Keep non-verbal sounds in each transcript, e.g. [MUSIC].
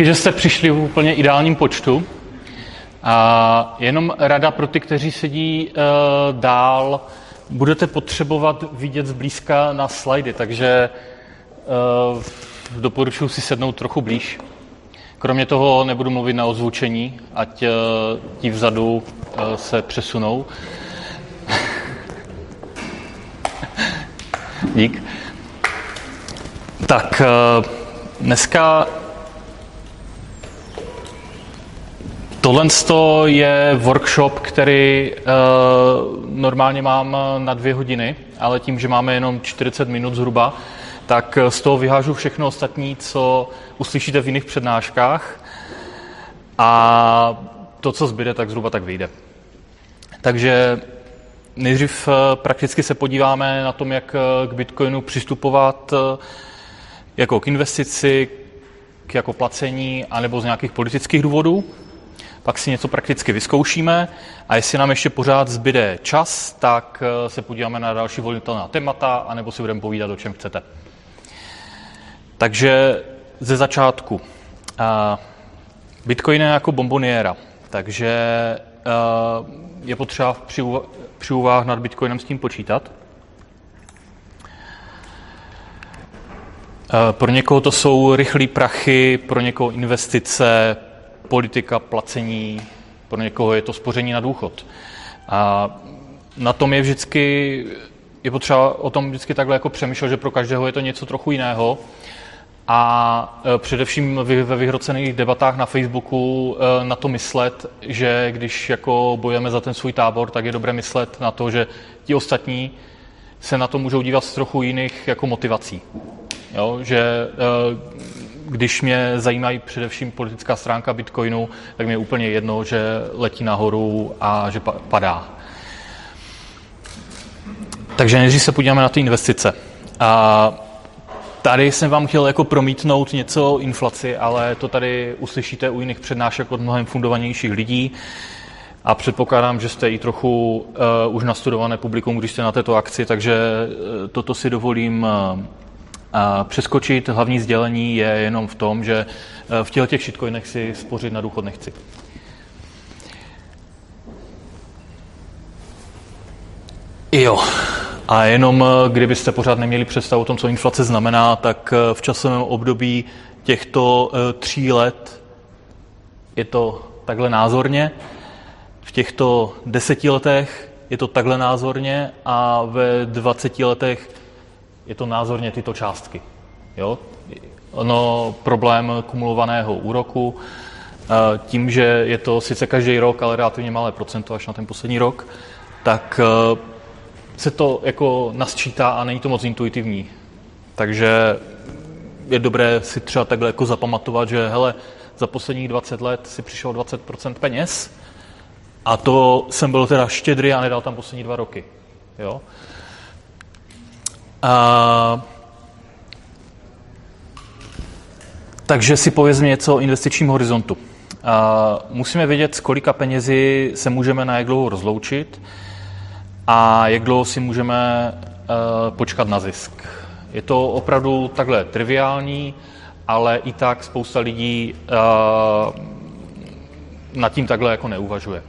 díky, že jste přišli v úplně ideálním počtu. A jenom rada pro ty, kteří sedí uh, dál, budete potřebovat vidět zblízka na slajdy, takže uh, doporučuji si sednout trochu blíž. Kromě toho nebudu mluvit na ozvučení, ať uh, ti vzadu uh, se přesunou. [LAUGHS] Dík. Tak, uh, dneska Tohle je workshop, který uh, normálně mám na dvě hodiny, ale tím, že máme jenom 40 minut zhruba, tak z toho vyhážu všechno ostatní, co uslyšíte v jiných přednáškách a to, co zbyde, tak zhruba tak vyjde. Takže nejdřív eh, prakticky se podíváme na tom, jak eh, k Bitcoinu přistupovat jako k investici, k jako placení, anebo z nějakých politických důvodů pak si něco prakticky vyzkoušíme a jestli nám ještě pořád zbyde čas, tak eh, se podíváme na další volitelná témata, anebo si budeme povídat, o čem chcete. Takže ze začátku. Eh, Bitcoin je jako bomboniéra, takže eh, je potřeba při úvahách nad Bitcoinem s tím počítat. Pro někoho to jsou rychlé prachy, pro někoho investice, politika placení, pro někoho je to spoření na důchod. A na tom je vždycky, je potřeba o tom vždycky takhle jako přemýšlet, že pro každého je to něco trochu jiného. A e, především ve vyhrocených debatách na Facebooku e, na to myslet, že když jako bojujeme za ten svůj tábor, tak je dobré myslet na to, že ti ostatní se na to můžou dívat z trochu jiných jako motivací. Jo? Že e, když mě zajímají především politická stránka Bitcoinu, tak mi je úplně jedno, že letí nahoru a že padá. Takže nejdřív se podíváme na ty investice. A tady jsem vám chtěl jako promítnout něco o inflaci, ale to tady uslyšíte u jiných přednášek od mnohem fundovanějších lidí. A předpokládám, že jste i trochu uh, už nastudované publikum, když jste na této akci, takže uh, toto si dovolím uh, a přeskočit hlavní sdělení je jenom v tom, že eh, v těchto těch shitcoinech si spořit na důchod nechci. Jo. A jenom eh, kdybyste pořád neměli představu o tom, co inflace znamená, tak eh, v časovém období těchto tří let je to takhle názorně, v těchto deseti letech je to takhle názorně a ve 20 letech je to názorně tyto částky. Jo? Ono problém kumulovaného úroku, eh, tím, že je to sice každý rok, ale relativně malé procento až na ten poslední rok, tak eh, se to jako nasčítá a není to moc intuitivní. Takže je dobré si třeba takhle jako zapamatovat, že hele, za posledních 20 let si přišel 20% peněz a to jsem byl teda štědrý a nedal tam poslední dva roky. Jo? A, takže si povězme něco o investičním horizontu. A, musíme vědět, s kolika penězi se můžeme na jak dlouho rozloučit a jak dlouho si můžeme uh, počkat na zisk. Je to opravdu takhle triviální, ale i tak spousta lidí uh, nad tím takhle jako neuvažuje.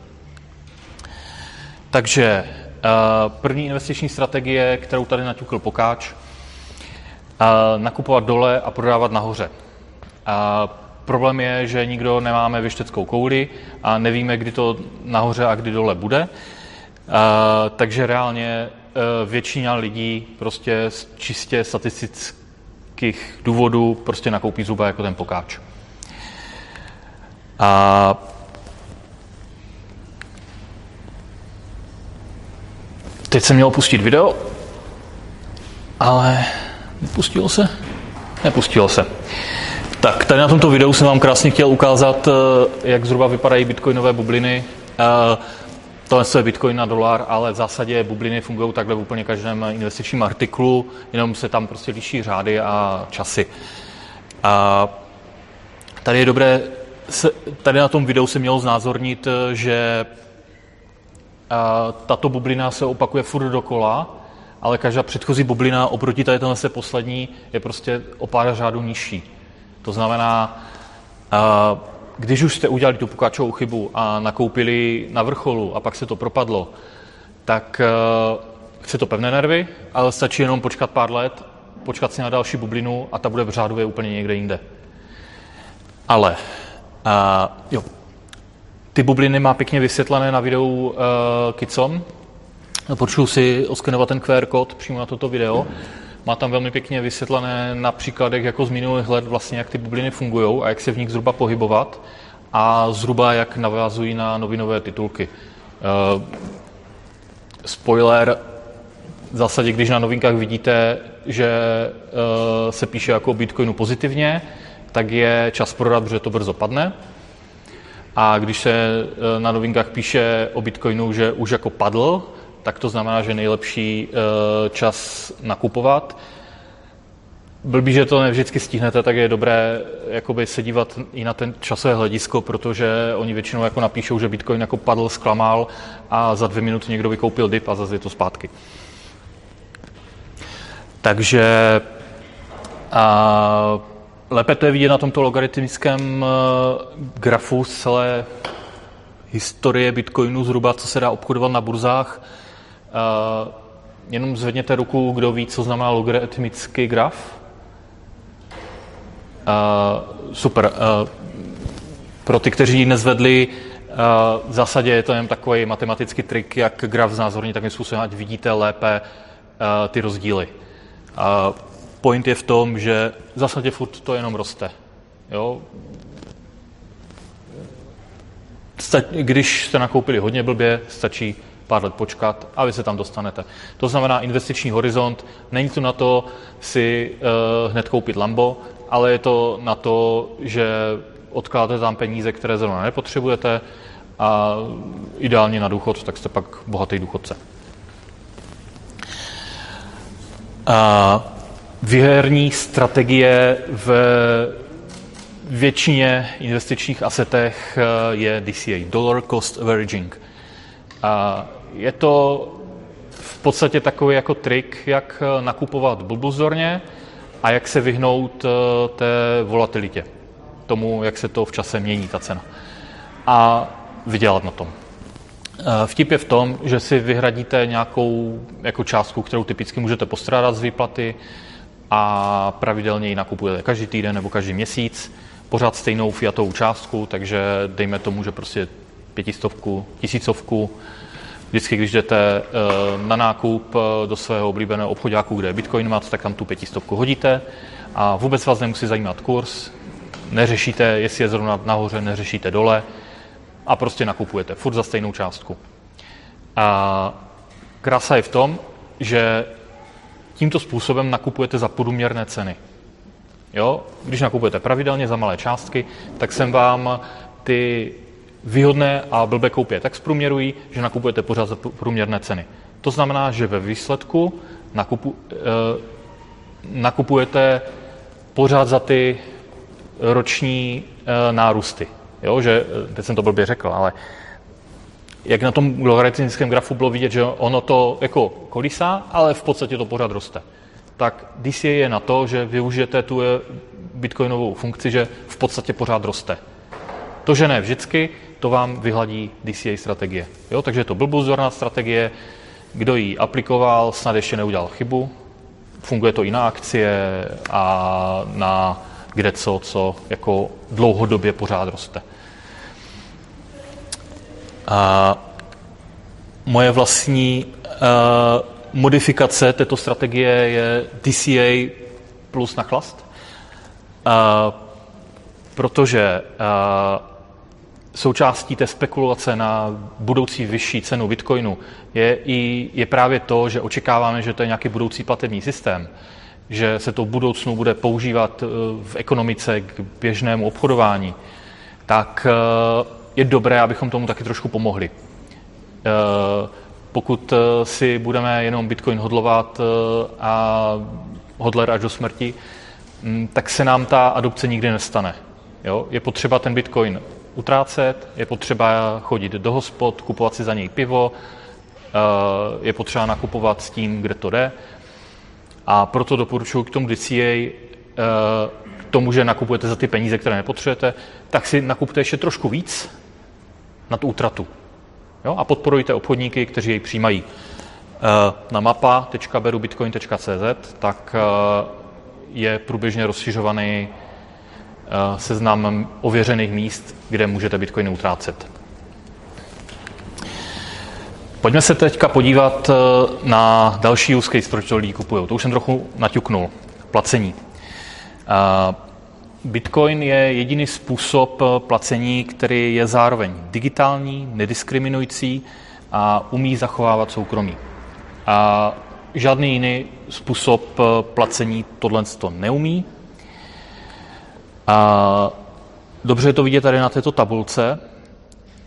Takže první investiční strategie, kterou tady naťukl Pokáč, eh, nakupovat dole a prodávat nahoře. A problém je, že nikdo nemáme věšteckou kouli a nevíme, kdy to nahoře a kdy dole bude. Eh, takže reálně většina lidí prostě z čistě statistických důvodů prostě nakoupí zuba jako ten pokáč. A Teď jsem měl opustit video, ale nepustilo se? Nepustilo se. Tak, tady na tomto videu jsem vám krásně chtěl ukázat, eh, jak zhruba vypadají bitcoinové bubliny. Eh, tohle je bitcoin na dolar, ale v zásadě bubliny fungují takhle v úplně každém investičním artiklu, jenom se tam prostě liší řády a časy. A tady je dobré, tady na tom videu se mělo znázornit, eh, že tato bublina se opakuje furt dokola, ale každá předchozí bublina oproti tady se poslední je prostě o pár řádů nižší. To znamená, když už jste udělali tu pukáčovou chybu a nakoupili na vrcholu a pak se to propadlo, tak chce to pevné nervy, ale stačí jenom počkat pár let, počkat si na další bublinu a ta bude v řádově úplně někde jinde. Ale, uh, jo, ty bubliny má pěkně vysvětlené na videu uh, Kicom. Potřebuji si oskenovat ten QR kód přímo na toto video. Má tam velmi pěkně vysvětlené na příkladech jako z minulých let vlastně, jak ty bubliny fungují a jak se v nich zhruba pohybovat a zhruba jak navazují na novinové titulky. Uh, spoiler, v zásadě, když na novinkách vidíte, že uh, se píše jako o Bitcoinu pozitivně, tak je čas prodat, protože to brzo padne. A když se uh, na novinkách píše o Bitcoinu, že už jako padl, tak to znamená, že nejlepší uh, čas nakupovat. Blbý, že to nevždycky stihnete, tak je dobré jakoby se dívat i na ten časové hledisko, protože oni většinou jako napíšou, že Bitcoin jako padl, zklamal a za dvě minuty někdo vykoupil dip a zase je to zpátky. Takže a, lépe to je vidět na tomto logaritmickém grafu z celé historie Bitcoinu zhruba, co se dá obchodovat na burzách. A, jenom zvedněte ruku, kdo ví, co znamená logaritmický graf. A, super. Pro ty, kteří nezvedli, v zásadě je to jen takový matematický trik, jak graf znázorní takým způsobem, ať vidíte lépe ty rozdíly. Point je v tom, že v zásadě furt to jenom roste. Jo? Když jste nakoupili hodně blbě, stačí pár let počkat a vy se tam dostanete. To znamená investiční horizont. Není to na to si uh, hned koupit Lambo, ale je to na to, že odkládáte tam peníze, které zrovna nepotřebujete a ideálně na důchod, tak jste pak bohatý důchodce. A výherní strategie v většině investičních asetech eh, je DCA, Dollar Cost Averaging. A je to v podstatě takový jako trik, jak eh, nakupovat blbuzorně a jak se vyhnout eh, té volatilitě, tomu, jak se to v čase mění, ta cena. A vydělat na tom. Vtip je v tom, že si vyhradíte nějakou jako částku, kterou typicky můžete postrádat z výplaty a pravidelně ji nakupujete každý týden nebo každý měsíc, pořád stejnou fiatovou částku, takže dejme tomu, že prostě pětistovku, tisícovku, vždycky, když jdete eh, na nákup eh, do svého oblíbeného obchodáku, kde je Bitcoin mat, tak tam tu pětistovku hodíte. A vůbec vás nemusí zajímat kurz, neřešíte, jestli je zrovna nahoře, neřešíte dole, a prostě nakupujete, furt za stejnou částku. A krása je v tom, že tímto způsobem nakupujete za průměrné ceny. Jo? Když nakupujete pravidelně za malé částky, tak jsem vám ty výhodné a blbé koupě tak zprůměrují, že nakupujete pořád za průměrné ceny. To znamená, že ve výsledku nakupu, eh, nakupujete pořád za ty roční eh, nárůsty. Jo, že, eh, teď jsem to blbě řekl, ale jak na tom logaritmickém grafu bylo vidět, že ono to jako kolísá, ale v podstatě to pořád roste. Tak DCA je na to, že využijete tu eh, bitcoinovou funkci, že v podstatě pořád roste. To, že ne vždycky, to vám vyhladí DCA strategie. Jo, takže je to blbuzorná strategie, kdo ji aplikoval, snad ještě neudělal chybu. Funguje to i na akcie a na kde co, co jako dlouhodobě pořád roste. A moje vlastní uh, modifikace této strategie je DCA plus nachlast, uh, protože uh, součástí té spekulace na budoucí vyšší cenu Bitcoinu je, i, je právě to, že očekáváme, že to je nějaký budoucí platební systém že se to v budoucnu bude používat eh, v ekonomice k běžnému obchodování, tak eh, je dobré, abychom tomu taky trošku pomohli. Eh, pokud si budeme jenom Bitcoin hodlovat a hodler až do smrti, hm, tak se nám ta adopce nikdy nestane. Jo? Je potřeba ten Bitcoin utrácet, je potřeba chodit do hospod, kupovat si za něj pivo, je potřeba nakupovat s tím, kde to jde a proto doporučuji k tomu DCA, eh, tomu, že nakupujete za ty peníze, které nepotřebujete, tak si nakupte ještě trošku víc na tu útratu. Jo? A podporujte obchodníky, kteří jej přijímají. Eh, na mapa.berubitcoin.cz tak eh, je průběžně rozšiřovaný eh, seznam ověřených míst, kde můžete bitcoiny utrácet. Pojďme se teďka podívat na další use case, proč to lidi kupují. To už jsem trochu naťuknul. Placení. Bitcoin je jediný způsob placení, který je zároveň digitální, nediskriminující a umí zachovávat soukromí. A žádný jiný způsob eh, placení tohle to neumí. A dobře je to vidět tady na této tabulce.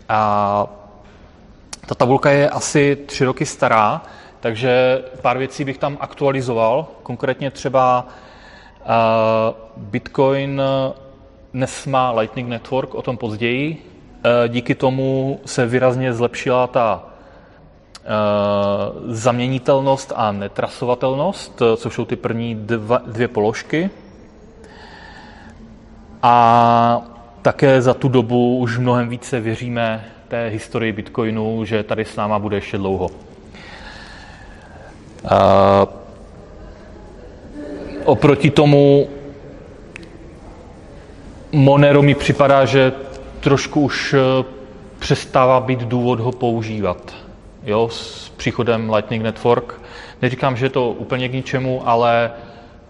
A ta tabulka je asi tři roky stará, takže pár věcí bych tam aktualizoval. Konkrétně třeba Bitcoin dnes má Lightning Network, o tom později. Uh, díky tomu se výrazně zlepšila ta Eh, zaměnitelnost a netrasovatelnost, eh, což jsou ty první dva, dvě položky. A také za tu dobu už mnohem více věříme té historii Bitcoinu, že tady s náma bude ještě dlouho. A oproti tomu Monero mi připadá, že trošku už eh, přestává být důvod ho používat jo, s příchodem Lightning Network. Neříkám, že je to úplně k ničemu, ale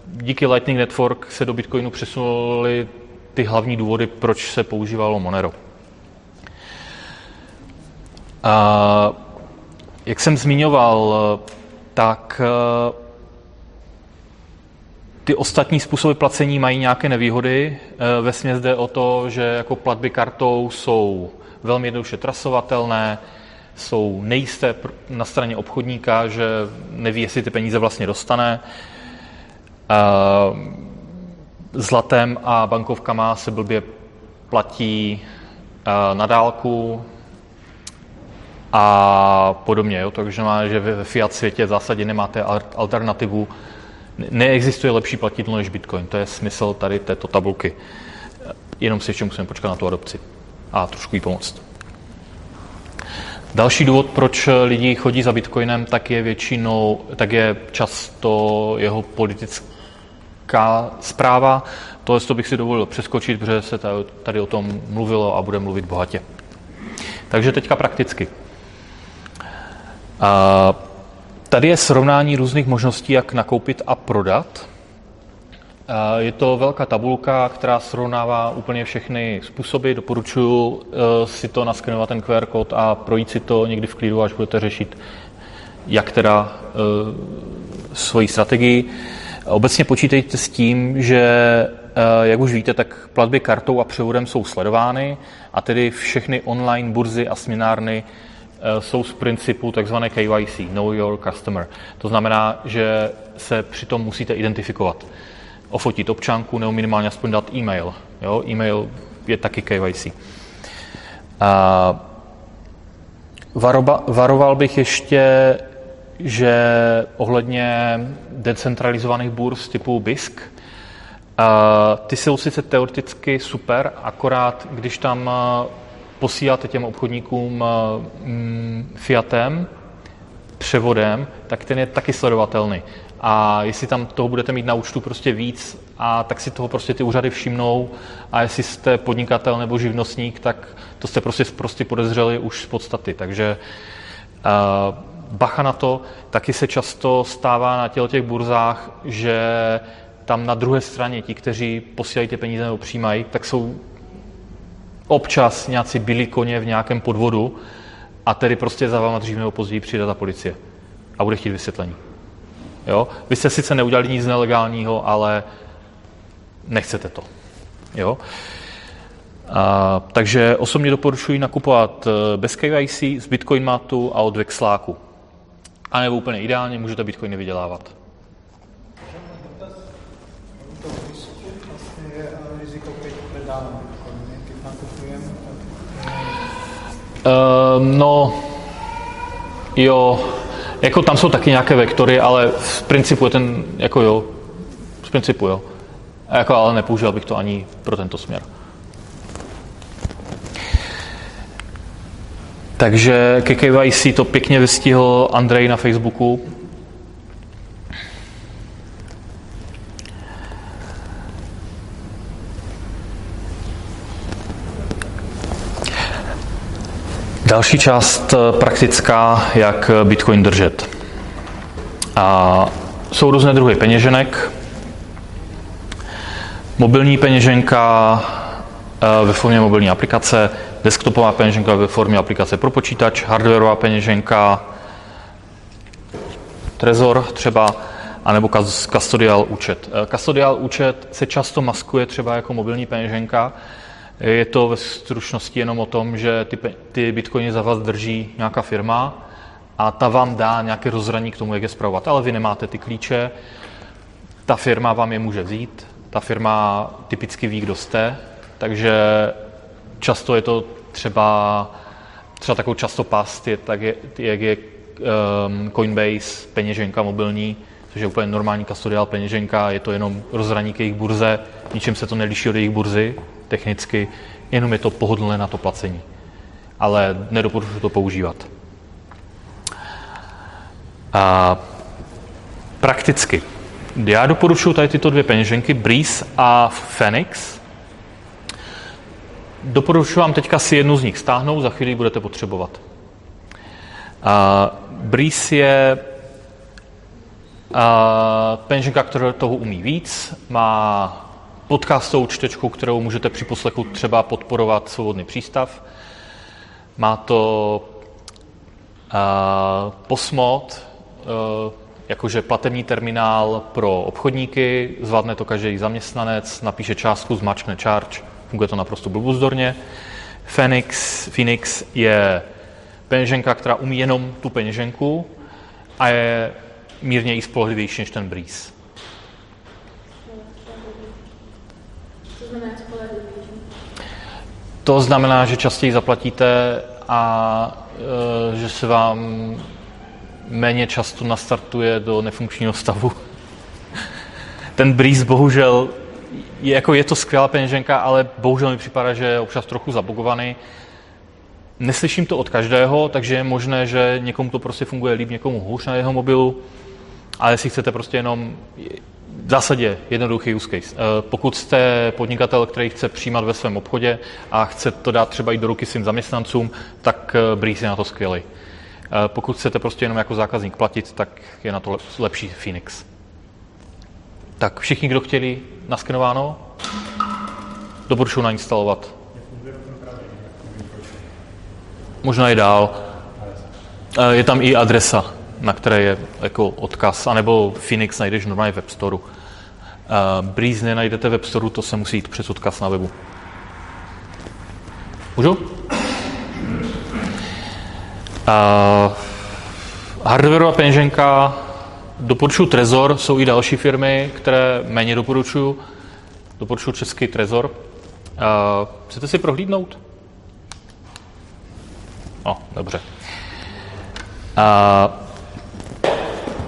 díky Lightning Network se do Bitcoinu přesunuly ty hlavní důvody, proč se používalo Monero. A jak jsem zmiňoval, tak eh, ty ostatní způsoby placení mají nějaké nevýhody. Eh, ve směs jde o to, že jako platby kartou jsou velmi jednoduše trasovatelné, jsou nejisté na straně obchodníka, že neví, jestli ty peníze vlastně dostane. Zlatem a bankovkama se blbě platí na dálku a podobně. Jo? Takže má, že ve fiat světě v zásadě nemáte alternativu. Neexistuje lepší platidlo než Bitcoin. To je smysl tady této tabulky. Jenom si ještě musíme počkat na tu adopci a trošku jí pomoct. Další důvod, proč lidi chodí za Bitcoinem, tak je většinou, tak je často jeho politická zpráva. Tohle to bych si dovolil přeskočit, protože se tady o tom mluvilo a bude mluvit bohatě. Takže teďka prakticky. Tady je srovnání různých možností, jak nakoupit a prodat. Je to velká tabulka, která srovnává úplně všechny způsoby. Doporučuji eh, si to naskenovat ten QR kód a projít si to někdy v klidu, až budete řešit, jak teda eh, svoji strategii. Obecně počítejte s tím, že eh, jak už víte, tak platby kartou a převodem jsou sledovány a tedy všechny online burzy a směnárny jsou z principu tzv. KYC, Know Your Customer. To znamená, že se přitom musíte identifikovat ofotit občanku nebo minimálně aspoň dát e-mail. Jo? E-mail je taky KYC. A varoba, varoval bych ještě, že ohledně decentralizovaných burz typu BISC, a ty jsou sice teoreticky super, akorát když tam posíláte těm obchodníkům mm, fiatem, převodem, tak ten je taky sledovatelný. A jestli tam toho budete mít na účtu prostě víc, a tak si toho prostě ty úřady všimnou. A jestli jste podnikatel nebo živnostník, tak to jste prostě, prostě podezřeli už z podstaty. Takže uh, bacha na to, taky se často stává na těle těch burzách, že tam na druhé straně ti, kteří posílají ty peníze nebo přijímají, tak jsou občas nějací byli koně v nějakém podvodu a tedy prostě za váma dřív nebo později přijde ta policie a bude chtít vysvětlení. Jo? Vy jste sice neudělali nic nelegálního, ale nechcete to. Jo? A, takže osobně doporučuji nakupovat eh, bez KYC, z Bitcoin matu a od Vexláku. A nebo úplně ideálně můžete Bitcoiny vydělávat. Uh, no, jo, jako tam jsou taky nějaké vektory, ale v principu je ten, jako jo, v principu jo. A jako, ale nepoužil bych to ani pro tento směr. Takže ke KYC to pěkně vystihl Andrej na Facebooku. Další část eh, praktická, jak Bitcoin držet. A jsou různé druhy peněženek. Mobilní peněženka eh, ve formě mobilní aplikace, desktopová peněženka ve formě aplikace pro počítač, hardwareová peněženka, Trezor třeba, anebo custodial účet. Eh, custodial účet se často maskuje třeba jako mobilní peněženka, je to ve stručnosti jenom o tom, že ty, ty bitcoiny za vás drží nějaká firma a ta vám dá nějaké rozhraní k tomu, jak je zpravovat. Ale vy nemáte ty klíče, ta firma vám je může vzít, ta firma typicky ví, kdo jste, takže často je to třeba, třeba takovou často past, je, tak je, jak je um, Coinbase, peněženka mobilní, což je úplně normální custodial peněženka, je to jenom rozhraní k jejich burze, ničem se to neliší od jejich burzy, technicky, jenom je to pohodlné na to placení. Ale nedoporučuji to používat. A prakticky. Já doporučuji tady tyto dvě peněženky, Breeze a Phoenix. Doporučuji vám teďka si jednu z nich stáhnout, za chvíli budete potřebovat. A Breeze je a peněženka, která toho umí víc, má podcastovou čtečku, kterou můžete při poslechu třeba podporovat svobodný přístav. Má to uh, posmod, uh, jakože platební terminál pro obchodníky, zvládne to každý zaměstnanec, napíše částku, zmačkne charge, funguje to naprosto blbuzdorně. Phoenix, Phoenix je peněženka, která umí jenom tu peněženku a je mírně i spolehlivější než ten Breeze. To znamená, že častěji zaplatíte a e, že se vám méně často nastartuje do nefunkčního stavu. [LAUGHS] Ten Breeze bohužel, je, jako je to skvělá peněženka, ale bohužel mi připadá, že je občas trochu zabugovaný. Neslyším to od každého, takže je možné, že někomu to prostě funguje líp, někomu hůř na jeho mobilu, ale jestli chcete prostě jenom v zásadě jednoduchý use case. Eh, pokud jste podnikatel, který chce přijímat ve svém obchodě a chce to dát třeba i do ruky svým zaměstnancům, tak eh, Breeze je na to skvělý. Eh, pokud chcete prostě jenom jako zákazník platit, tak je na to lepší Phoenix. Tak všichni, kdo chtěli naskenováno, doporučuji nainstalovat. Možná i dál. Je tam i adresa na které je jako odkaz, anebo Phoenix najdeš normálně v Web Store. Uh, Breeze nenajdete v Web Store, to se musí jít přes odkaz na webu. Můžu? Uh, hardwareová peněženka, doporučuji Trezor, jsou i další firmy, které méně doporučuji. Doporučuji český Trezor. Chcete si prohlídnout? No, dobře. Uh,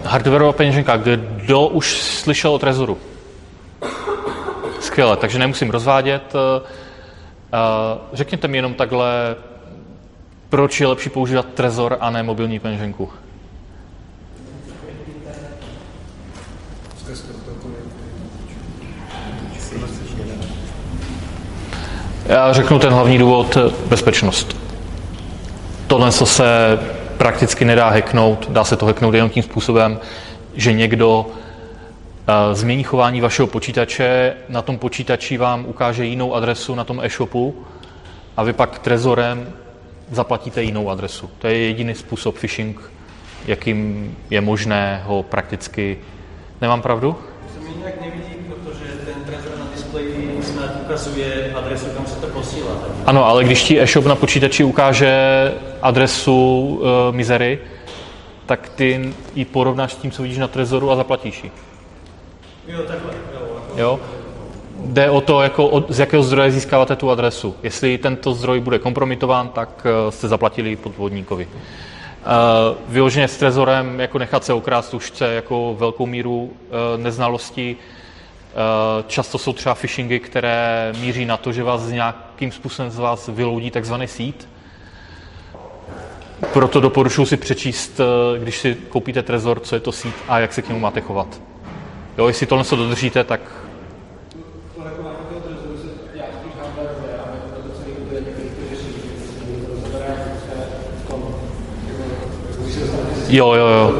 hardwareová peněženka, kdo už slyšel o Trezoru? Skvěle, takže nemusím rozvádět. Eh, eh, řekněte mi jenom takhle, proč je lepší používat Trezor a ne mobilní peněženku? Já řeknu ten hlavní důvod, bezpečnost. Tohle, co se prakticky nedá hacknout, dá se to hacknout jenom tím způsobem, že někdo uh, změní chování vašeho počítače, na tom počítači vám ukáže jinou adresu na tom e-shopu a vy pak trezorem zaplatíte jinou adresu. To je jediný způsob phishing, jakým je možné ho prakticky... Nemám pravdu? nějak nevidí, protože ten trezor na displeji snad ukazuje adresu, kam se to posílá. Ano, ale když ti e-shop na počítači ukáže adresu uh, mizery, tak ty ji porovnáš s tím, co vidíš na trezoru a zaplatíš ji. Jo, takhle. Jo, jo? Jde o to, jako od, z jakého zdroje získáváte tu adresu. Jestli tento zdroj bude kompromitován, tak uh, jste zaplatili podvodníkovi. Uh, vyloženě s trezorem, jako nechat se okrást už chce jako velkou míru uh, neznalosti, často jsou třeba phishingy, které míří na to, že vás nějakým způsobem z vás vyloudí takzvaný seed. Proto doporučuji si přečíst, eh, když si koupíte trezor, co je to seed a jak se k němu máte chovat. Jo, jestli tohle se dodržíte, tak Jo, jo, jo.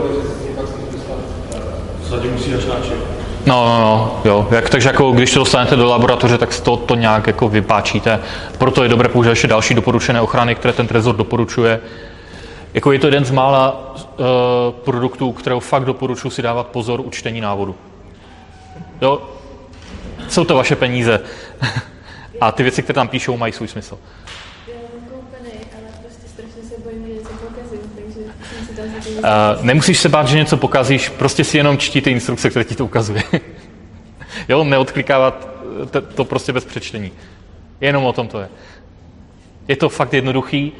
Zatím musí začáček. No, no, no, jo. Jak, takže jako, když to dostanete do laboratoře, tak to, to nějak jako vypáčíte. Proto je dobré používat ještě další doporučené ochrany, které ten Trezor doporučuje. Jako je to jeden z mála uh, produktů, kterou fakt doporučuji si dávat pozor u čtení návodu. Jo, jsou to vaše peníze. [LAUGHS] A ty věci, které tam píšou, mají svůj smysl. Nemusíš se bát, že něco pokazíš, prostě si jenom čti ty instrukce, které ti to ukazuje. [LAUGHS] jo, neodklikávat to, prostě bez přečtení. Jenom o tom to je. Je to fakt jednoduchý,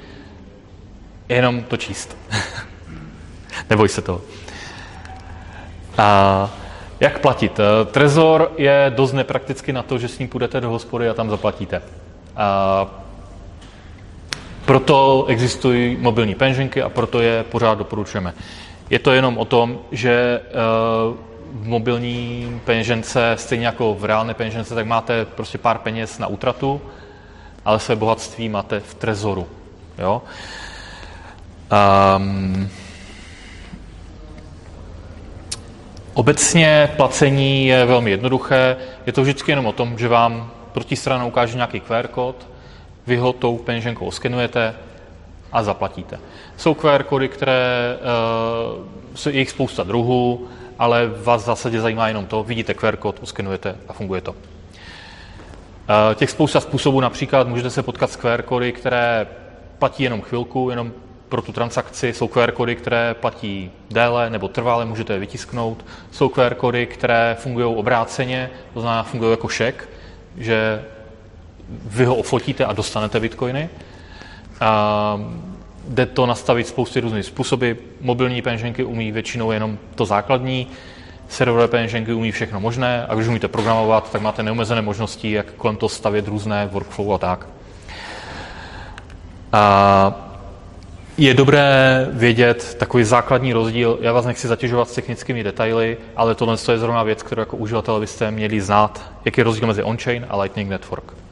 jenom to číst. [LAUGHS] Neboj se toho. A jak platit? Eh, Trezor je dost neprakticky na to, že s ním půjdete do hospody a tam zaplatíte. A proto existují mobilní penženky a proto je pořád doporučujeme. Je to jenom o tom, že eh, v mobilní penžence, stejně jako v reálné penžence, tak máte prostě pár peněz na útratu, ale své bohatství máte v trezoru. Jo? Um, obecně placení je velmi jednoduché. Je to vždycky jenom o tom, že vám protistrana ukáže nějaký QR kód, vy ho tou peněženkou oskenujete a zaplatíte. Jsou QR kody, které uh, jsou jich spousta druhů, ale vás v zásadě zajímá jenom to, vidíte QR kód, oskenujete a funguje to. Uh, těch spousta způsobů, například můžete se potkat s QR kody, které platí jenom chvilku, jenom pro tu transakci. Jsou QR kody, které platí déle nebo trvále, můžete je vytisknout. Jsou QR kody, které fungují obráceně, to znamená fungují jako šek, že vy ho ofotíte a dostanete bitcoiny. A jde to nastavit spousty různých způsoby. Mobilní penženky umí většinou jenom to základní, serverové penženky umí všechno možné a když umíte programovat, tak máte neomezené možnosti, jak kolem toho stavět různé workflow a tak. A je dobré vědět takový základní rozdíl. Já vás nechci zatěžovat s technickými detaily, ale tohle je zrovna věc, kterou jako uživatel byste měli znát, jaký je rozdíl mezi on-chain a Lightning Network.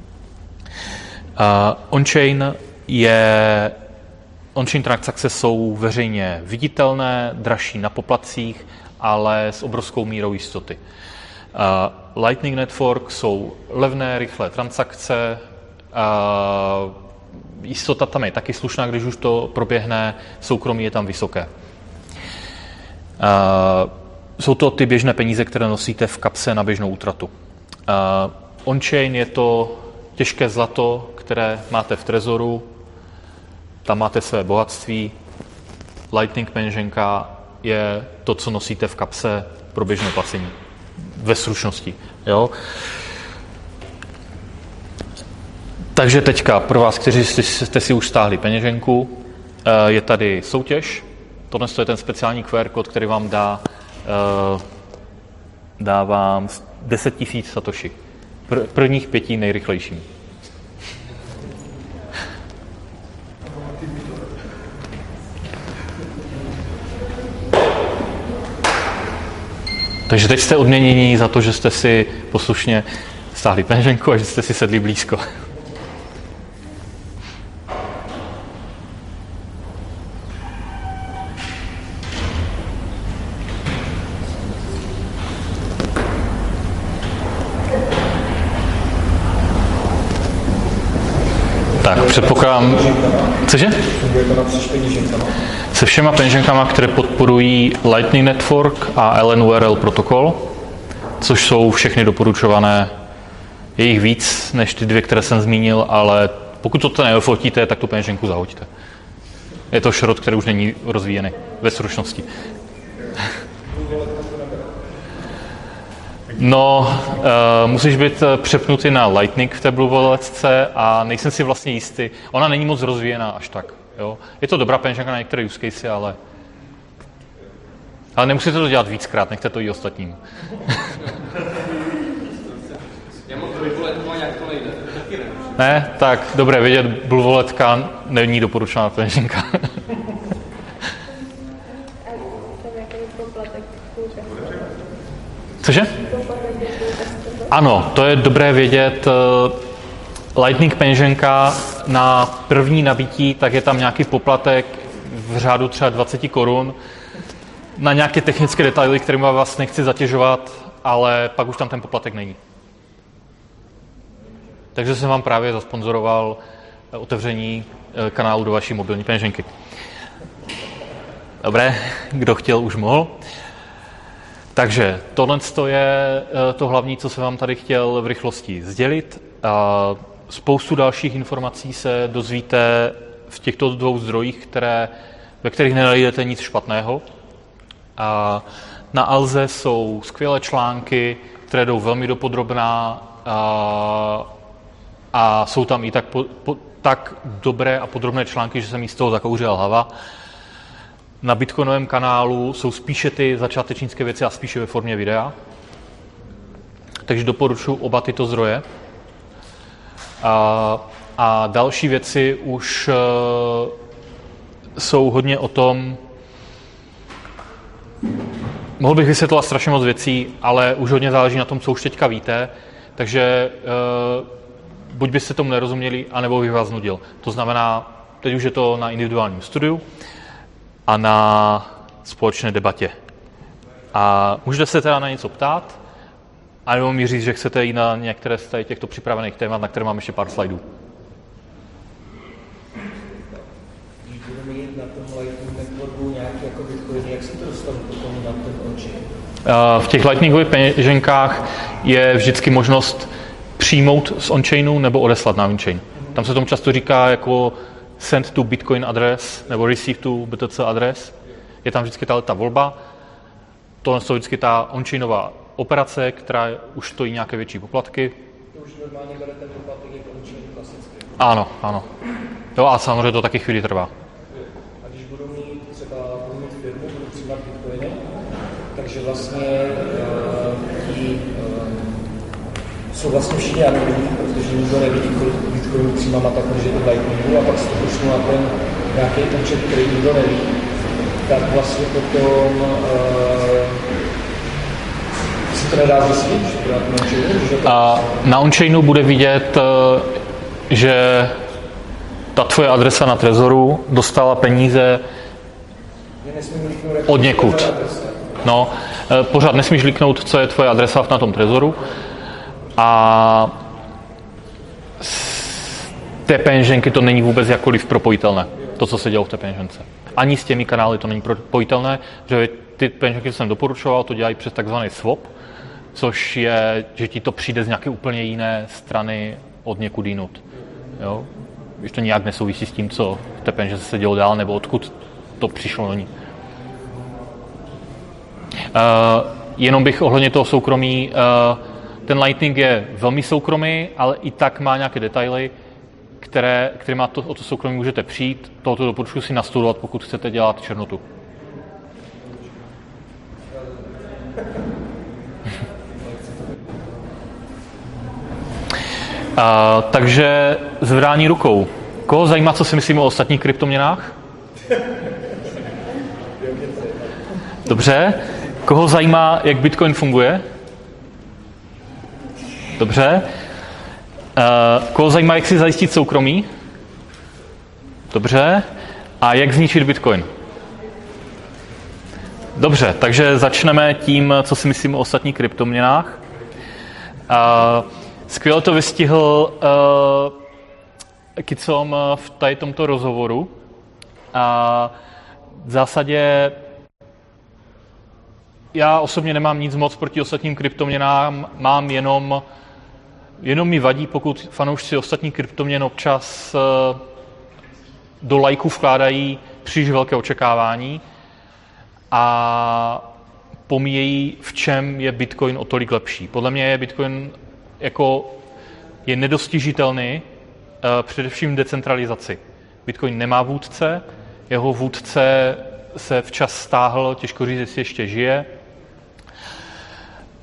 Uh, on-chain je On-chain transakce jsou veřejně viditelné, dražší na poplacích, ale s obrovskou mírou jistoty. Uh, Lightning Network jsou levné, rychlé transakce, uh, jistota tam je taky slušná, když už to proběhne, soukromí je tam vysoké. Uh, jsou to ty běžné peníze, které nosíte v kapse na běžnou útratu. On-chain je to těžké zlato, které máte v trezoru, tam máte své bohatství. Lightning penženka je to, co nosíte v kapse pro běžné placení. Ve stručnosti. Jo? Takže teďka pro vás, kteří jste si už stáhli peněženku, eh, je tady soutěž. Tohle je ten speciální QR kód, který vám dá, eh, dá vám 10 000 satoshi. Prvních pěti nejrychlejším. Takže teď jste odměnění za to, že jste si poslušně stáhli peněženku a že jste si sedli blízko. Tak, předpokládám... Cože? Se všema peněženkama, které podporují Lightning Network a LNURL protokol, což jsou všechny doporučované. Je jich víc než ty dvě, které jsem zmínil, ale pokud to neofotíte, tak tu peněženku zahoďte. Je to šrot, který už není rozvíjený ve stručnosti. No, uh, musíš být eh, přepnutý na Lightning v té BlueWalletce a nejsem si vlastně jistý. Ona není moc rozvíjená až tak. Jo? Je to dobrá peněženka na některé use case, ale... Ale nemusíte to dělat víckrát, nechte to i ostatním. [LAUGHS] ne? Tak, dobré, vědět, bluvoletka není doporučená peněženka. [LAUGHS] Cože? Ano, to je dobré vědět. Lightning peněženka na první nabití, tak je tam nějaký poplatek v řádu třeba 20 korun na nějaké technické detaily, kterými vás nechci zatěžovat, ale pak už tam ten poplatek není. Takže jsem vám právě zasponzoroval eh, otevření eh, kanálu do vaší mobilní peněženky. Dobré, kdo chtěl, už mohl. Takže tohle je eh, to hlavní, co jsem vám tady chtěl v rychlosti sdělit. Spoustu dalších informací se dozvíte v těchto dvou zdrojích, které, ve kterých nenajdete nic špatného. A na Alze jsou skvělé články, které jdou velmi dopodrobná a, a jsou tam i tak, po, po, tak dobré a podrobné články, že se mi z toho zakouřila hlava. Na Bitcoinovém kanálu jsou spíše ty začátečnické věci a spíše ve formě videa. Takže doporučuji oba tyto zdroje. A, a další věci už uh, jsou hodně o tom, Mohl bych vysvětlovat strašně moc věcí, ale už hodně záleží na tom, co už teďka víte, takže uh, buď byste tomu nerozuměli, anebo bych vás nudil. To znamená, teď už je to na individuálním studiu a na společné debatě. A můžete se teda na něco ptát, a nebo mi říct, že chcete jít na některé z těchto připravených témat, na které mám ještě pár slajdů. V těch lightningových peněženkách je vždycky možnost přijmout z onchainu nebo odeslat na onchain. Tam se tomu často říká jako send to Bitcoin address nebo receive to BTC address. Je tam vždycky ta volba. Tohle je vždycky ta onchainová operace, která už stojí nějaké větší poplatky. To už normálně bere ten poplatek jako klasicky. Ano, ano. Jo a samozřejmě to taky chvíli trvá. A když budu mít třeba budu mít firmu, budu přijímat bitcoiny, takže vlastně uh, tí, uh, jsou vlastně všichni anonimní, protože nikdo neví, kolik bitcoinů přijímám a tak, že to Lightningu a pak si to pošlu na ten nějaký účet, který nikdo neví, tak vlastně potom uh, to nedá zjistit, že A na onchainu bude vidět, že ta tvoje adresa na Trezoru dostala peníze od někud. No, eh, pořád nesmíš liknout, co je tvoje adresa na tom trezoru. A z té peněženky to není vůbec jakkoliv propojitelné, to, co se dělo v té peněžence. Ani s těmi kanály to není propojitelné, že ty peněženky, co jsem doporučoval, to dělají přes takzvaný swap, což je, že ti to přijde z nějaké úplně jiné strany od někud jinut. Jo? Když to nějak nesouvisí s tím, co v té peněžence se dělo dál, nebo odkud to přišlo ní. Uh, jenom bych ohledně toho soukromí, uh, ten Lightning je velmi soukromý, ale i tak má nějaké detaily, které, kterými to, o to soukromí můžete přijít. Tohoto doporučuji si nastudovat, pokud chcete dělat černotu. [LAUGHS] Uh, takže zvrání rukou. Koho zajímá, co si myslíme o ostatních kryptoměnách? [LAUGHS] Dobře. Koho zajímá, jak Bitcoin funguje? Dobře. Uh, koho zajímá, jak si zajistit soukromí? Dobře. A jak zničit Bitcoin? Dobře, takže začneme tím, co si myslíme o ostatních kryptoměnách. Uh, skvěle to vystihl uh, Kicom v tady tomto rozhovoru. A v zásadě já osobně nemám nic moc proti ostatním kryptoměnám, mám jenom, jenom mi vadí, pokud fanoušci ostatních kryptoměn občas uh, do lajku vkládají příliš velké očekávání a pomíjejí, v čem je Bitcoin o tolik lepší. Podle mě je Bitcoin jako je nedostižitelný uh, především decentralizaci. Bitcoin nemá vůdce, jeho vůdce se včas stáhl, těžko říct, jestli ještě žije.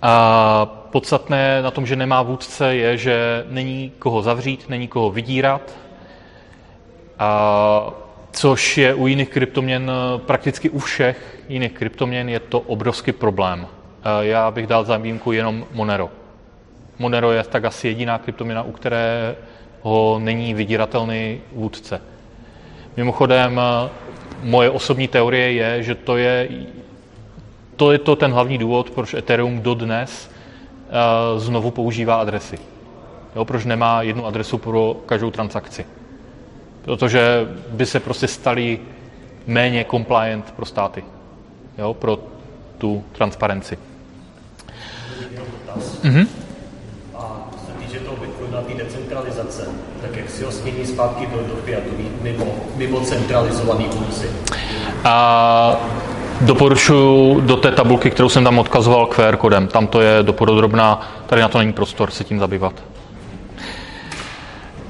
A podstatné na tom, že nemá vůdce, je, že není koho zavřít, není koho vydírat, a což je u jiných kryptoměn, prakticky u všech jiných kryptoměn, je to obrovský problém. Já bych dal za výjimku jenom Monero. Monero je tak asi jediná kryptoměna, u které ho není vydíratelný vůdce. Mimochodem, moje osobní teorie je, že to je, to je to ten hlavní důvod, proč Ethereum dodnes znovu používá adresy. Jo, proč nemá jednu adresu pro každou transakci. Protože by se prostě stali méně compliant pro státy. Jo, pro tu transparenci. Mm-hmm. A co se týče toho Bitcoinu a té decentralizace, tak jak si ho smění zpátky do, do fiatu, mimo, mimo centralizovaný vůdci? A doporučuji do té tabulky, kterou jsem tam odkazoval QR kodem. Tam to je dopodrobná, tady na to není prostor se tím zabývat.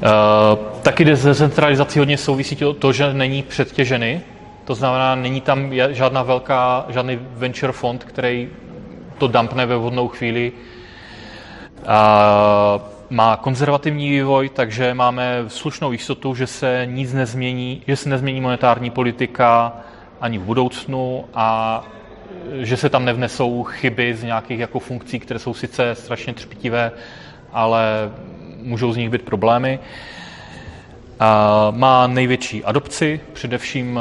Uh, taky decentralizací hodně souvisí to, to, že není předtěžený. To znamená, není tam žádná velká, žádný venture fond, který to dumpne ve vhodnou chvíli. A má konzervativní vývoj, takže máme slušnou jistotu, že se nic nezmění, že se nezmění monetární politika ani v budoucnu a že se tam nevnesou chyby z nějakých jako funkcí, které jsou sice strašně třpitivé, ale můžou z nich být problémy. Má největší adopci, především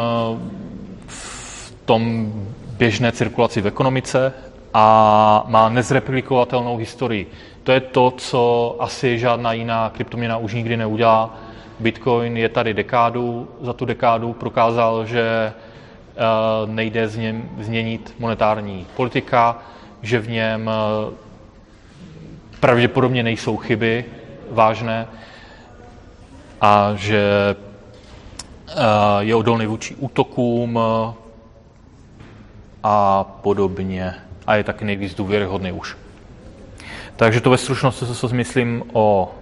v tom běžné cirkulaci v ekonomice a má nezreplikovatelnou historii. To je to, co asi žádná jiná kryptoměna už nikdy neudělá. Bitcoin je tady dekádu, za tu dekádu prokázal, že nejde z něm změnit monetární politika, že v něm eh, pravděpodobně nejsou chyby vážné a že eh, je odolný vůči útokům a podobně a je taky nejvíc důvěryhodný už. Takže to ve stručnosti se myslím o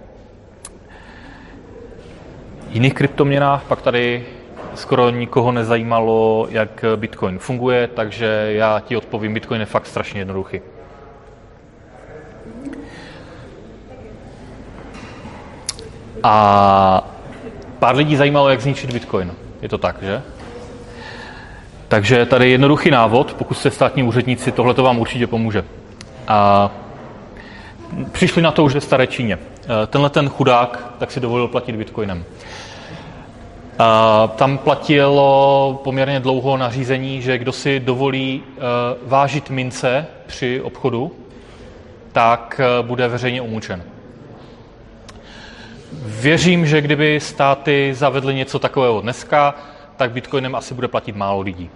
jiných kryptoměnách. Pak tady skoro nikoho nezajímalo, jak Bitcoin funguje, takže já ti odpovím, Bitcoin je fakt strašně jednoduchý. A pár lidí zajímalo, jak zničit Bitcoin. Je to tak, že? Takže tady je jednoduchý návod, pokud jste státní úředníci, tohle to vám určitě pomůže. A přišli na to už ve staré Číně. E, tenhle ten chudák tak si dovolil platit bitcoinem. Tam platilo poměrně dlouho nařízení, že kdo si dovolí e, vážit mince při obchodu, tak e, bude veřejně umučen. Věřím, že kdyby státy zavedly něco takového dneska, tak bitcoinem asi bude platit málo lidí.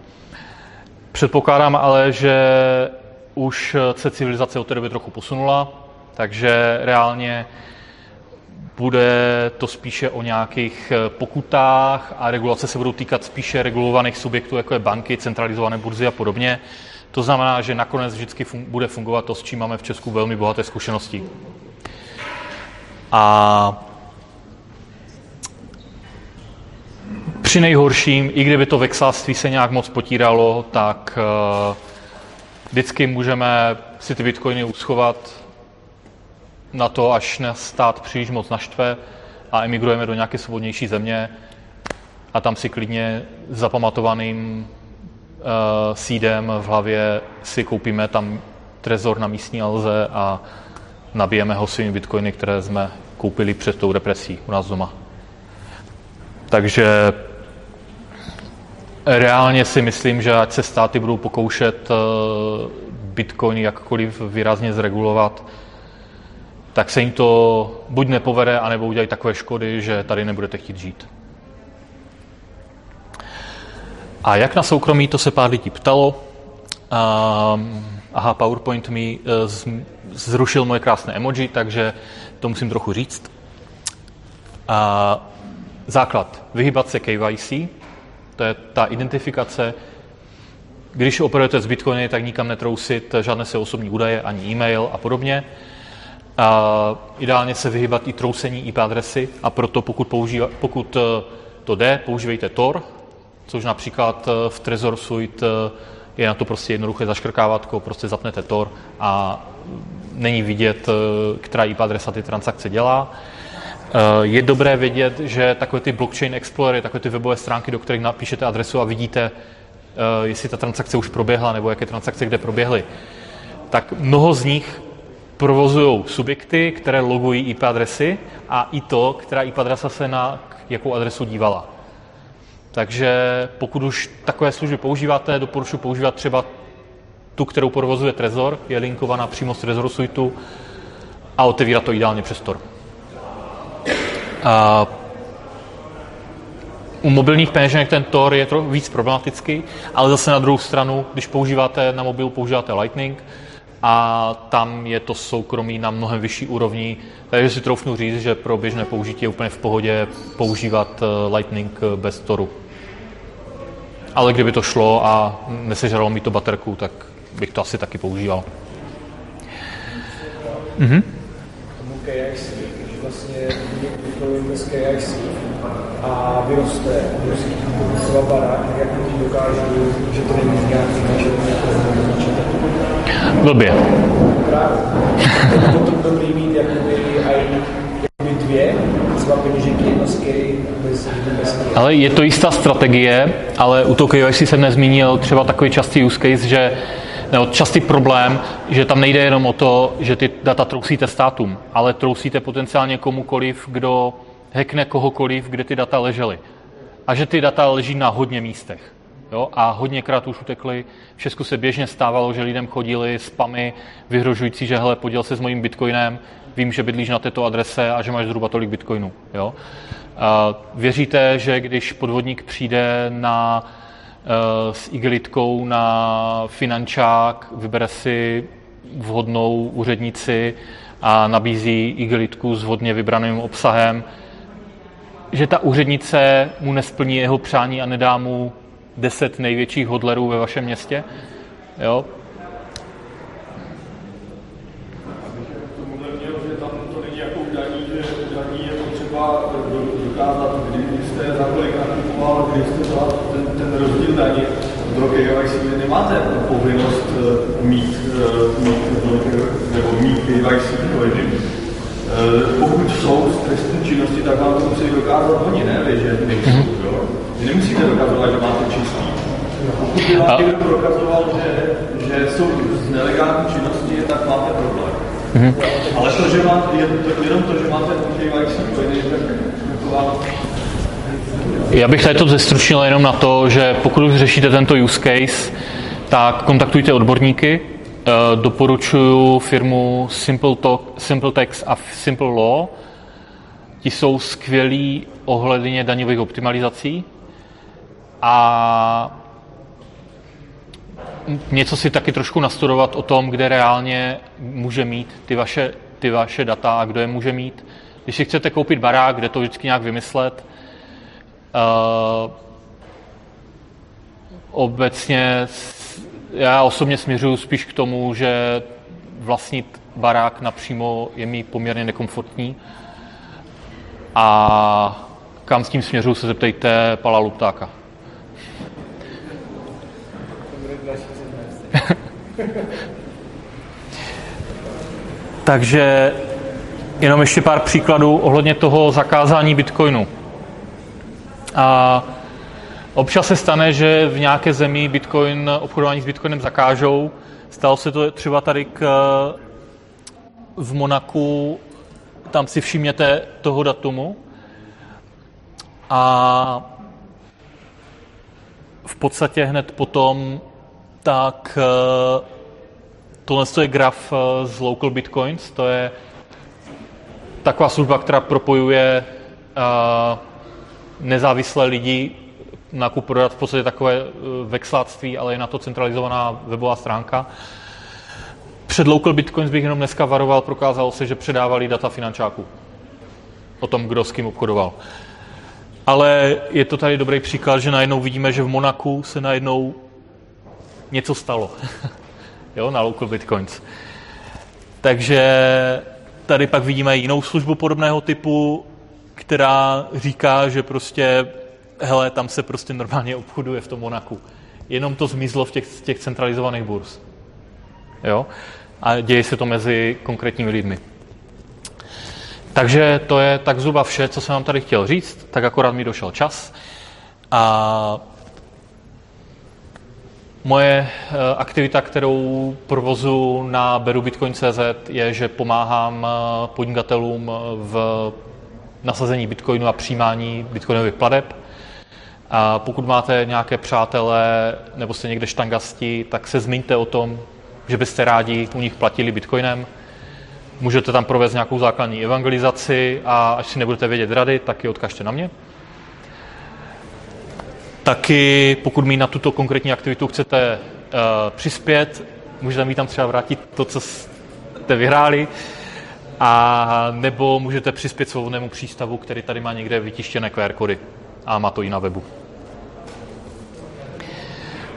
Předpokládám ale, že už se civilizace od té doby trochu posunula, takže reálně bude to spíše o nějakých pokutách a regulace se budou týkat spíše regulovaných subjektů, jako je banky, centralizované burzy a podobně. To znamená, že nakonec vždycky fun- bude fungovat to, s čím máme v Česku velmi bohaté zkušenosti. A Při nejhorším, i kdyby to vexláctví se nějak moc potíralo, tak uh, vždycky můžeme si ty bitcoiny uschovat na to, až nás stát příliš moc naštve a emigrujeme do nějaké svobodnější země a tam si klidně zapamatovaným uh, sídem v hlavě si koupíme tam trezor na místní alze a nabijeme ho svými bitcoiny, které jsme koupili před tou represí u nás doma. Takže Reálně si myslím, že ať se státy budou pokoušet eh, Bitcoin jakkoliv výrazně zregulovat, tak se jim to buď nepovede, anebo udělají takové škody, že tady nebudete chtít žít. A jak na soukromí, to se pár lidí ptalo. Um, aha, PowerPoint mi uh, zrušil moje krásné emoji, takže to musím trochu říct. Uh, základ. Vyhybat se KYC, to je ta identifikace. Když operujete s Bitcoiny, tak nikam netrousit žádné své osobní údaje, ani e-mail a podobně. A ideálně se vyhybat i trousení IP adresy a proto pokud, používa, pokud eh, to jde, používejte Tor, což například eh, v Trezor Suite eh, je na to prostě jednoduché zaškrkávatko, prostě zapnete Tor a není vidět, která IP adresa ty transakce dělá. Je dobré vědět, že takové ty blockchain explorery, takové ty webové stránky, do kterých napíšete adresu a vidíte, jestli ta transakce už proběhla nebo jaké transakce kde proběhly, tak mnoho z nich provozují subjekty, které logují IP adresy a i to, která IP adresa se na jakou adresu dívala. Takže pokud už takové služby používáte, doporučuji používat třeba tu, kterou provozuje Trezor, je linkovaná přímo z Trezor Suiteu a otevírat to ideálně přes Tor. A u mobilních peněženek ten Tor je trochu víc problematický, ale zase na druhou stranu, když používáte na mobilu, používáte Lightning, a tam je to soukromí na mnohem vyšší úrovni, takže si troufnu říct, že pro běžné použití je úplně v pohodě používat eh, Lightning eh, bez Toru. Ale kdyby to šlo a nesežralo mi to baterku, tak bych to asi taky používal. Mhm. Vlastně bez KIC a vyroste, vyroste třeba barák, tak jak lidi dokážu, že to není nějaký naše Blbě. Právě. To to dobrý mít jakoby, jakoby dvě, třeba peněženky nosky bez, bez Ale je to jistá strategie, ale u toho KYC jsem nezmínil třeba takový častý use case, že nebo častý problém, že tam nejde jenom o to, že ty data trousíte státům, ale trousíte potenciálně komukoliv, kdo hackne kohokoliv, kde ty data ležely. A že ty data leží na hodně místech. Jo? A hodněkrát už utekli. V Česku se běžně stávalo, že lidem chodili spamy vyhrožující, že hele, poděl se s mojím bitcoinem, vím, že bydlíš na této adrese a že máš zhruba tolik bitcoinů. Jo? A věříte, že když podvodník přijde na, s igelitkou na finančák, vybere si vhodnou úřednici a nabízí igelitku s vhodně vybraným obsahem, že ta úřednice mu nesplní jeho přání a nedá mu deset největších hodlerů ve vašem městě. Jo? dokázat, kdy jste za kolik nakupoval, kdy jste ten, ten rozdíl daní. Do KYC nemáte povinnost eh, mít, eh, mít nebo mít KYC Pokud jsou z trestní činnosti, tak vám to musí dokázat oni, ne? Vy, že nejsou, mm-hmm. jo? Vy nemusíte dokazovat, že máte čistý. Pokud by vám někdo prokazoval, že, že jsou z nelegální činnosti, tak máte problém. Mm-hmm. Ale to, že máte, jenom to, že máte KYC, to je tak taková já bych tady to zestručnil jenom na to, že pokud už řešíte tento use case, tak kontaktujte odborníky. Eh, doporučuji firmu Simple, Talk, Simple Text a Simple Law. Ti jsou skvělí ohledně daňových optimalizací a něco si taky trošku nastudovat o tom, kde reálně může mít ty vaše, ty vaše data a kdo je může mít. Když si chcete koupit barák, kde to vždycky nějak vymyslet, obecně já osobně směřuji spíš k tomu, že vlastnit barák napřímo je mi poměrně nekomfortní a kam s tím směřuji, se zeptejte Pala Luptáka. [LAUGHS] Takže jenom ještě pár příkladů ohledně toho zakázání bitcoinu. A občas se stane, že v nějaké zemi bitcoin, obchodování s bitcoinem zakážou. Stalo se to třeba tady k, v Monaku, tam si všimněte toho datumu. A v podstatě hned potom tak eh, tohle je graf eh, z Local Bitcoins, to je taková služba, která propojuje eh, nezávislé lidi nakup prodat v podstatě takové vexláctví, ale je na to centralizovaná webová stránka. Před Local Bitcoins bych jenom dneska varoval, prokázalo se, že předávali data finančáků o tom, kdo s kým obchodoval. Ale je to tady dobrý příklad, že najednou vidíme, že v Monaku se najednou něco stalo. [LAUGHS] jo, na local bitcoins. Takže tady pak vidíme jinou službu podobného typu, která říká, že prostě, hele, tam se prostě normálně obchoduje v tom Monaku. Jenom to zmizlo v těch, těch centralizovaných burz. Jo? a děje se to mezi konkrétními lidmi. Takže to je tak zhruba vše, co jsem vám tady chtěl říct, tak akorát mi došel čas. A moje eh, aktivita, kterou provozu na berubitcoin.cz je, že pomáhám eh, podnikatelům v nasazení bitcoinu a přijímání bitcoinových pladeb. A pokud máte nějaké přátelé nebo jste někde štangasti, tak se zmiňte o tom, že byste rádi u nich platili bitcoinem. Můžete tam provést nějakou základní evangelizaci a až si nebudete vědět rady, tak ji odkažte na mě. Taky, pokud mi na tuto konkrétní aktivitu chcete uh, přispět, můžete mi tam třeba vrátit to, co jste vyhráli, a nebo můžete přispět svobodnému přístavu, který tady má někde vytištěné QR kody a má to i na webu.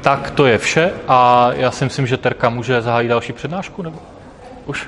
Tak to je vše a já si myslím, že Terka může zahájit další přednášku, nebo už?